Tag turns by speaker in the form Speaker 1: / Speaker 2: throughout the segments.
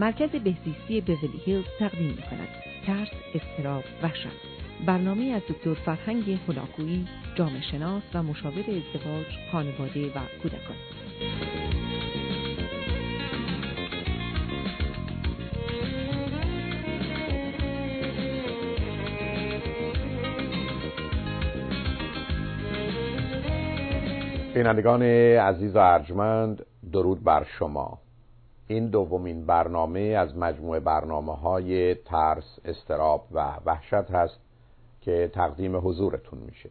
Speaker 1: مرکز بهزیستی بیولی هیلز تقدیم می کند. ترس، استراب، وحشت. برنامه از دکتر فرهنگ هلاکویی، جامعه شناس و مشاور ازدواج، خانواده و کودکان.
Speaker 2: بینندگان عزیز و ارجمند درود بر شما این دومین برنامه از مجموعه برنامه های ترس، استراب و وحشت هست که تقدیم حضورتون میشه.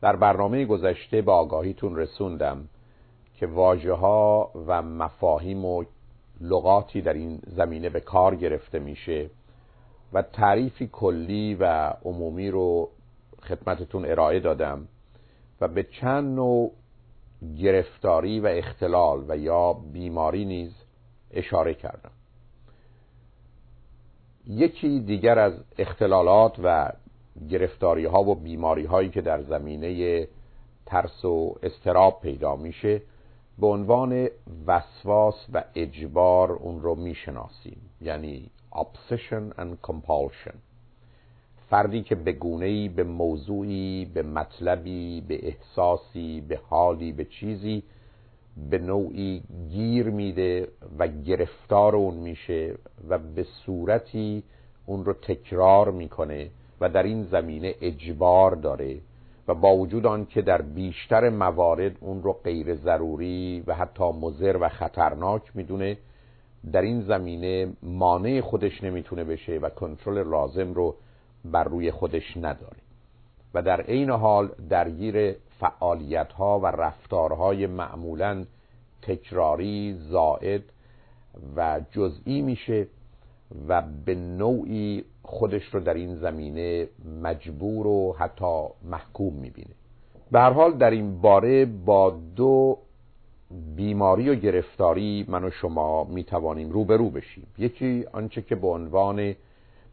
Speaker 2: در برنامه گذشته به آگاهیتون رسوندم که واجه ها و مفاهیم و لغاتی در این زمینه به کار گرفته میشه و تعریفی کلی و عمومی رو خدمتتون ارائه دادم و به چند نوع گرفتاری و اختلال و یا بیماری نیز اشاره کردم. یکی دیگر از اختلالات و گرفتاری ها و بیماری هایی که در زمینه ترس و استراب پیدا میشه به عنوان وسواس و اجبار اون رو می‌شناسیم یعنی obsession and compulsion. فردی که به گونه‌ای به موضوعی به مطلبی به احساسی به حالی به چیزی به نوعی گیر میده و گرفتار اون میشه و به صورتی اون رو تکرار می‌کنه و در این زمینه اجبار داره و با وجود آن که در بیشتر موارد اون رو غیر ضروری و حتی مضر و خطرناک می‌دونه در این زمینه مانع خودش نمی‌تونه بشه و کنترل لازم رو بر روی خودش نداره. و در عین حال درگیر فعالیت ها و رفتارهای معمولا تکراری زائد و جزئی میشه و به نوعی خودش رو در این زمینه مجبور و حتی محکوم می‌بینه. به هر حال در این باره با دو بیماری و گرفتاری من و شما می‌توانیم روبرو بشیم. یکی آنچه که به عنوان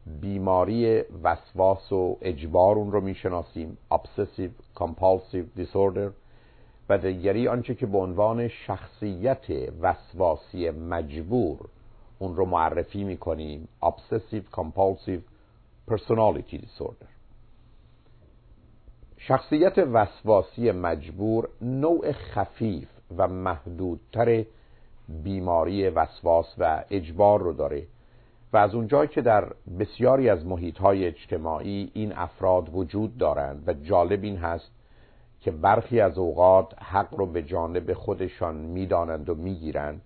Speaker 2: بیماری وسواس و اجبار اون رو می‌شناسیم obsessive compulsive disorder و دیگری آنچه که به عنوان شخصیت وسواسی مجبور اون رو معرفی می‌کنیم obsessive compulsive personality disorder. شخصیت وسواسی مجبور نوع خفیف و محدودتر بیماری وسواس و اجبار رو داره. و از اونجایی که در بسیاری از محیطهای اجتماعی این افراد وجود دارند و جالب این هست که برخی از اوقات حق رو به جانب خودشان می‌دانند و می‌گیرند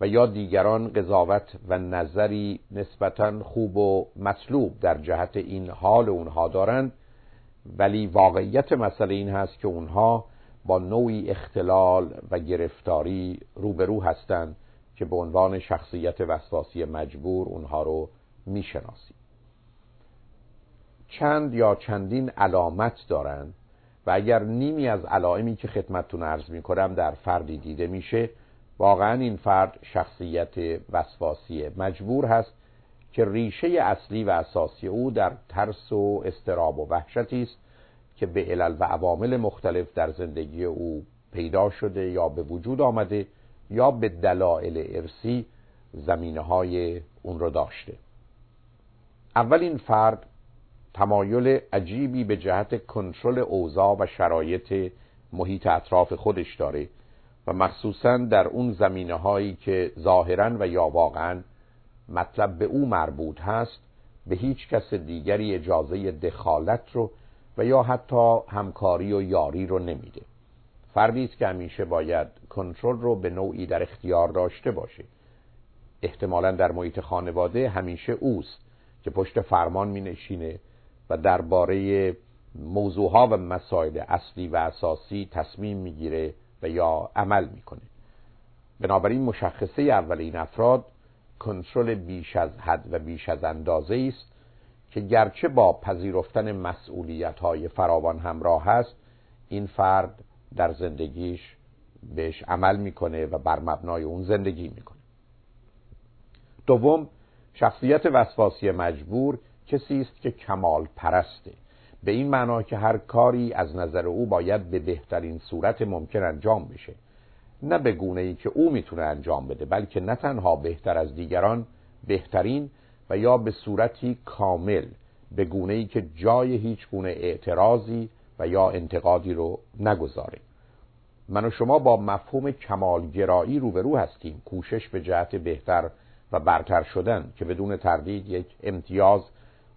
Speaker 2: و یا دیگران قضاوت و نظری نسبتا خوب و مطلوب در جهت این حال اونها دارند. ولی واقعیت مسئله این هست که اونها با نوعی اختلال و گرفتاری روبرو هستند که به عنوان شخصیت وسواسی مجبور اونها رو می‌شناسیم چند یا چندین علامت دارند و اگر نیمی از علائمی که خدمتتون عرض می‌کنم در فردی دیده میشه واقعا این فرد شخصیت وسواسی مجبور هست که ریشه اصلی و اساسی او در ترس و استراب و وحشتی است که به علل و عوامل مختلف در زندگی او پیدا شده یا به وجود آمده یا به دلایل ارسی زمینه های اون رو داشته. اول این فرد تمایل عجیبی به جهت کنترل اوضاع و شرایط محیط اطراف خودش داره و مخصوصا در اون زمینه هایی که ظاهرا و یا واقعا مطلب به او مربوط هست به هیچ کس دیگری اجازه دخالت رو و یا حتی همکاری و یاری رو نمیده. فردی است که همیشه باید کنترل رو به نوعی در اختیار داشته باشه احتمالا در محیط خانواده همیشه اوست که پشت فرمان می نشینه و درباره موضوعها و مسائل اصلی و اساسی تصمیم می‌گیره و یا عمل می‌کنه بنابراین مشخصه اول این افراد کنترل بیش از حد و بیش از اندازه است که گرچه با پذیرفتن مسئولیت های فراوان همراه هست این فرد در زندگیش بهش عمل می‌کنه و بر مبنای اون زندگی می‌کنه. دوم شخصیت وسواسی مجبور کسی است که کمال پرسته. به این معنا که هر کاری از نظر او باید به بهترین صورت ممکن انجام بشه. نه به گونه ای که او می‌تونه انجام بده بلکه نه تنها بهتر از دیگران بهترین و یا به صورتی کامل به گونه ای که جای هیچ گونه اعتراضی و یا انتقادی رو نگذاره من و شما با مفهوم کمالگرایی روبرو هستیم. کوشش به جهت بهتر و برتر شدن که بدون تردید یک امتیاز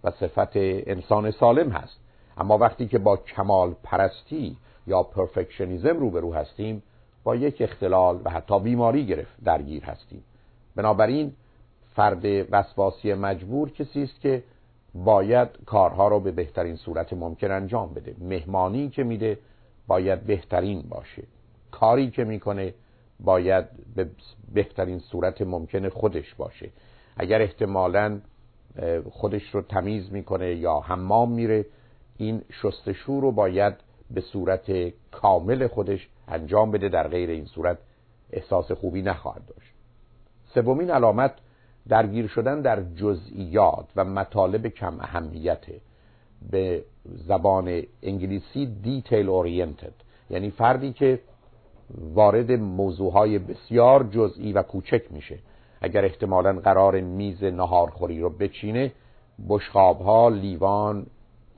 Speaker 2: و صفت انسان سالم هست. اما وقتی که با کمال پرستی یا پرفکشنیزم روبرو هستیم با یک اختلال و حتی بیماری گرفت درگیر هستیم. بنابراین فرد وسواسی مجبور کسی است که باید کارها رو به بهترین صورت ممکن انجام بده. مهمانی که میده باید بهترین باشه. کاری که می‌کنه باید به بهترین صورت ممکن خودش باشه. اگر احتمالا خودش رو تمیز می‌کنه یا حمام میره این شستشو رو باید به صورت کامل خودش انجام بده. در غیر این صورت احساس خوبی نخواهد داشت. سومین علامت درگیر شدن در جزئیات و مطالب کم اهمیته به زبان انگلیسی دیتیل اورینتد یعنی فردی که وارد موضوعهای بسیار جزئی و کوچک میشه. اگر احتمالا قرار میز نهارخوری رو بچینه بشخاب لیوان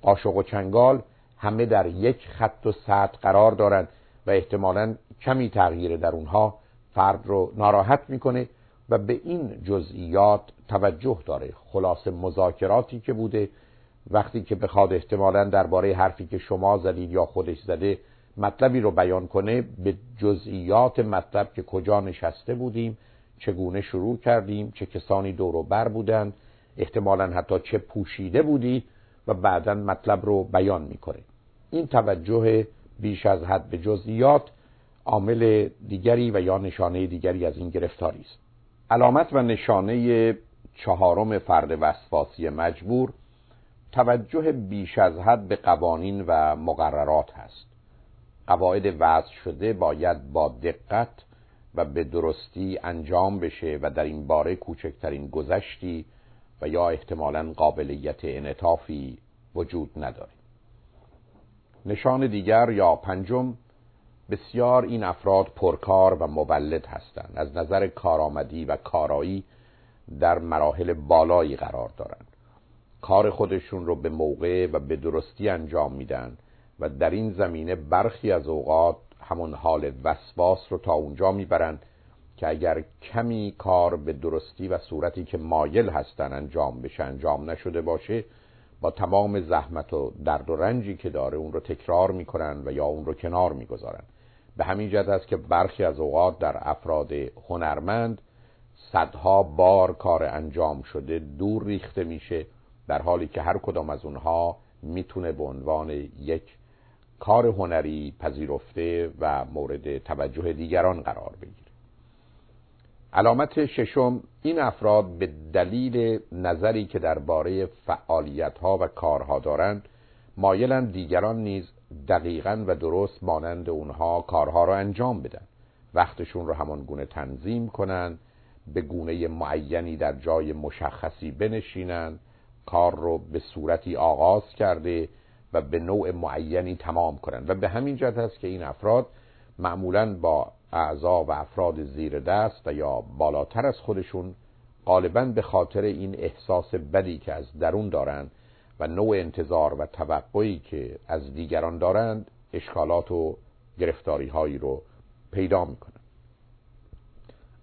Speaker 2: قاشق و چنگال همه در یک خط و سطح قرار دارند و احتمالا کمی تغییر در اونها فرد رو ناراحت می‌کنه. و به این جزئیات توجه داره. خلاص مذاکراتی که بوده وقتی که بخواد احتمالا درباره حرفی که شما زدید یا خودش زده مطلبی رو بیان کنه به جزئیات مطلب که کجا نشسته بودیم چگونه شروع کردیم چه کسانی دور و بر بودند احتمالا حتی چه پوشیده بودی و بعدا مطلب رو بیان می‌کنه. این توجه بیش از حد به جزئیات عامل دیگری و یا نشانه دیگری از این گرفتاری است. علامت و نشانه چهارم فرد وسواسی مجبور توجه بیش از حد به قوانین و مقررات هست. قواعد وضع شده باید با دقت و به درستی انجام بشه و در این باره کوچکترین گذشتی و یا احتمالا قابلیت انعطافی وجود نداره. نشان دیگر یا پنجم بسیار این افراد پرکار و مولد هستند. از نظر کارآمدی و کارایی در مراحل بالایی قرار دارند. کار خودشون رو به موقع و به درستی انجام میدن و در این زمینه برخی از اوقات همون حال وسواس رو تا اونجا می‌برند که اگر کمی کار به درستی و صورتی که مایل هستن انجام بشه انجام نشده باشه با تمام زحمت و درد و رنجی که داره اون رو تکرار می‌کنن و یا اون رو کنار می‌گذارن. به همین جد است که برخی از اوقات در افراد هنرمند صدها بار کار انجام شده دور ریخته میشه در حالی که هر کدام از اونها می‌تونه به عنوان یک کار هنری پذیرفته و مورد توجه دیگران قرار بگیره. علامت ششم این افراد به دلیل نظری که درباره فعالیت ها و کارها دارند مایلند دیگران نیز دقیقا و درست مانند اونها کارها را انجام بدن. وقتشون رو همان گونه تنظیم کنند به گونه معینی در جای مشخصی بنشینند کار رو به صورتی آغاز کرده و به نوع معینی تمام کنند و به همین جهت است که این افراد معمولا با اعضا و افراد زیر دست و یا بالاتر از خودشون غالبا به خاطر این احساس بدی که از درون دارند و نوع انتظار و توقعی که از دیگران دارند اشکالات و گرفتاری هایی رو پیدا می‌کنند.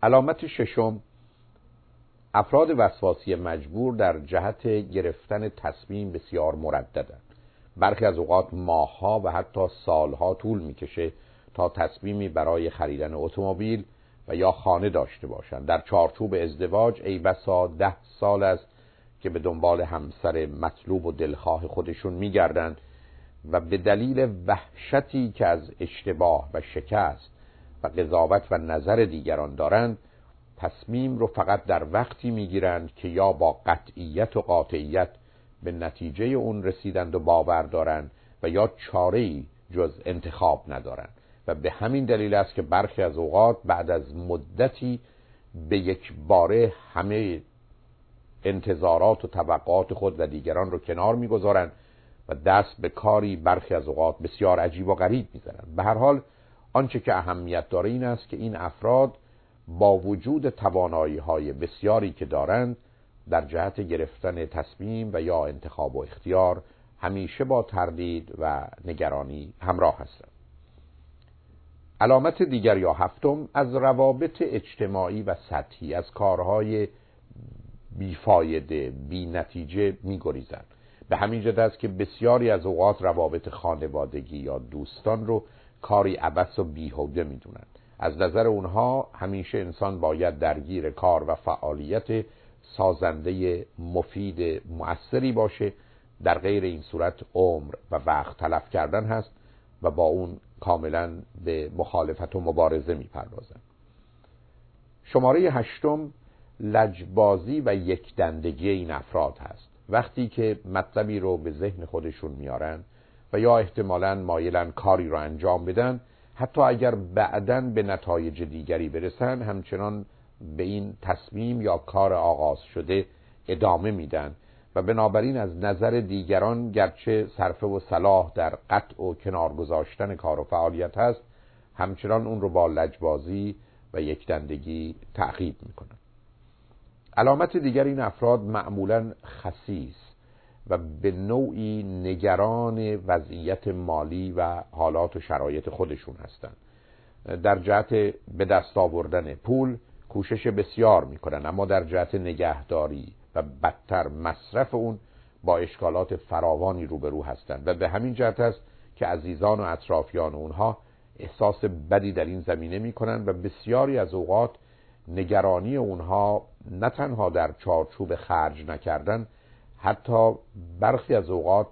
Speaker 2: علامت ششم افراد وسواسی مجبور در جهت گرفتن تصمیم بسیار مرددند برخی از اوقات ماهها و حتی سالها طول می‌کشه تا تصمیمی برای خریدن اتومبیل و یا خانه داشته باشند. در چارچوب ازدواج ای بسا ده سال است که به دنبال همسر مطلوب و دلخواه خودشون میگردند و به دلیل وحشتی که از اشتباه و شکست و قضاوت و نظر دیگران دارند تصمیم رو فقط در وقتی می‌گیرند که یا با قطعیت و قاطعیت به نتیجه اون رسیدند و باور دارند و یا چاره جز انتخاب ندارند. و به همین دلیل است که برخی از اوقات بعد از مدتی به یک باره همه انتظارات و طبقات خود و دیگران رو کنار می‌گذارند و دست به کاری برخی از اوقات بسیار عجیب و غریب می‌زنند. به هر حال آنچه که اهمیت داره این است که این افراد با وجود توانایی های بسیاری که دارند در جهت گرفتن تصمیم و یا انتخاب و اختیار همیشه با تردید و نگرانی همراه هستند. علامت دیگر یا هفتم از روابط اجتماعی و سطحی از کارهای بیفایده بی نتیجه می گریزن. به همین جد است که بسیاری از اوقات روابط خانوادگی یا دوستان رو کاری عبس و بیهوده می دونن. از نظر اونها همیشه انسان باید درگیر کار و فعالیت سازنده مفید مؤثری باشه در غیر این صورت عمر و وقت تلف کردن هست و با اون کاملا به مخالفت و مبارزه می‌پردازن شماره هشتم لجبازی و یک دندگی این افراد هست. وقتی که مطلبی رو به ذهن خودشون میارن و یا احتمالا مایلن کاری رو انجام بدن حتی اگر بعدا به نتایج دیگری برسن همچنان به این تصمیم یا کار آغاز شده ادامه میدن. و بنابراین از نظر دیگران گرچه صرفه و صلاح در قطع و کنار گذاشتن کار و فعالیت هست همچنان اون رو با لجبازی و یکدندگی تعقیب می‌کنن. علامت دیگر این افراد معمولا خسیس و به نوعی نگران وضعیت مالی و حالات و شرایط خودشون هستند در جهت به دست آوردن پول کوشش بسیار می‌کنن اما در جهت نگهداری و بدتر مصرف اون با اشکالات فراوانی روبرو هستند و به همین جهت است که عزیزان و اطرافیان اونها احساس بدی در این زمینه می‌کنن و بسیاری از اوقات نگرانی اونها نه تنها در چارچوب خرج نکردن حتی برخی از اوقات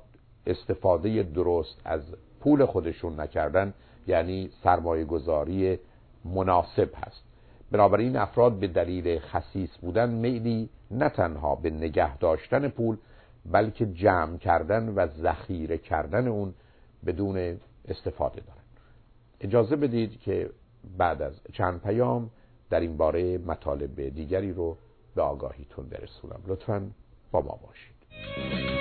Speaker 2: استفاده درست از پول خودشون نکردن یعنی سرمایه گذاری مناسب هست. بنابراین افراد به دلیل خصیص بودن میلی نه تنها به نگه داشتن پول بلکه جمع کردن و ذخیره کردن اون بدون استفاده دارن. اجازه بدید که بعد از چند پیام در این باره مطالب دیگری رو به آگاهیتون برسونم. لطفا با ما باشید.